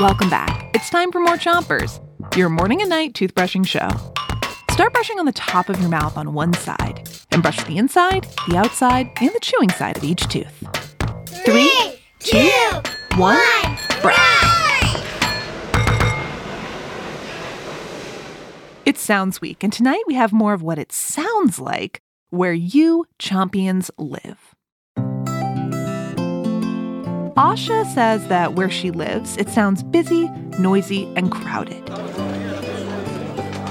Welcome back. It's time for more Chompers, your morning and night toothbrushing show. Start brushing on the top of your mouth on one side, and brush the inside, the outside, and the chewing side of each tooth. Three, two, one, brush! It's Sounds Week, and tonight we have more of what it sounds like where you Chompions live. Asha says that where she lives, it sounds busy, noisy, and crowded.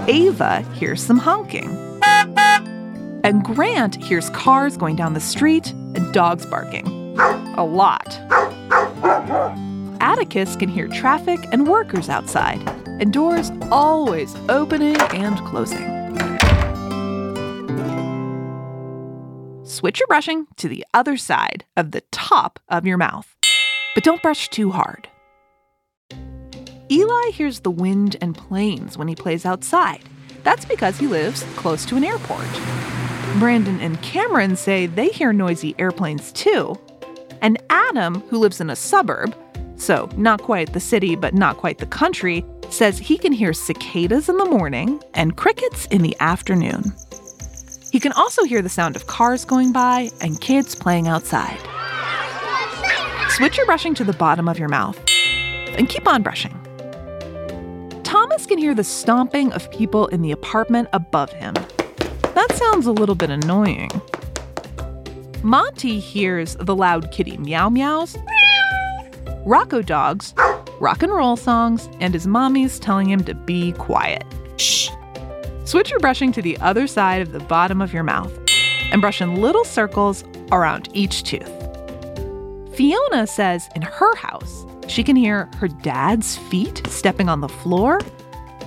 Ava hears some honking. And Grant hears cars going down the street and dogs barking. A lot. Atticus can hear traffic and workers outside, and doors always opening and closing. Switch your brushing to the other side of the top of your mouth, but don't brush too hard. Eli hears the wind and planes when he plays outside. That's because he lives close to an airport. Brandon and Cameron say they hear noisy airplanes too. And Adam, who lives in a suburb, so not quite the city but not quite the country, says he can hear cicadas in the morning and crickets in the afternoon. He can also hear the sound of cars going by and kids playing outside. Switch your brushing to the bottom of your mouth and keep on brushing. Thomas can hear the stomping of people in the apartment above him. That sounds a little bit annoying. Monty hears the loud kitty meow meows, Rocco dogs, rock and roll songs, and his mommy's telling him to be quiet. Shh. Switch your brushing to the other side of the bottom of your mouth and brush in little circles around each tooth. Fiona says in her house, she can hear her dad's feet stepping on the floor,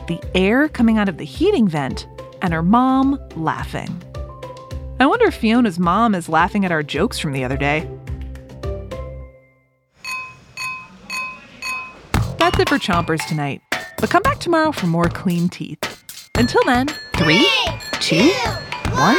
the air coming out of the heating vent, and her mom laughing. I wonder if Fiona's mom is laughing at our jokes from the other day. That's it for Chompers tonight, but come back tomorrow for more clean teeth. Until then, three, two, one,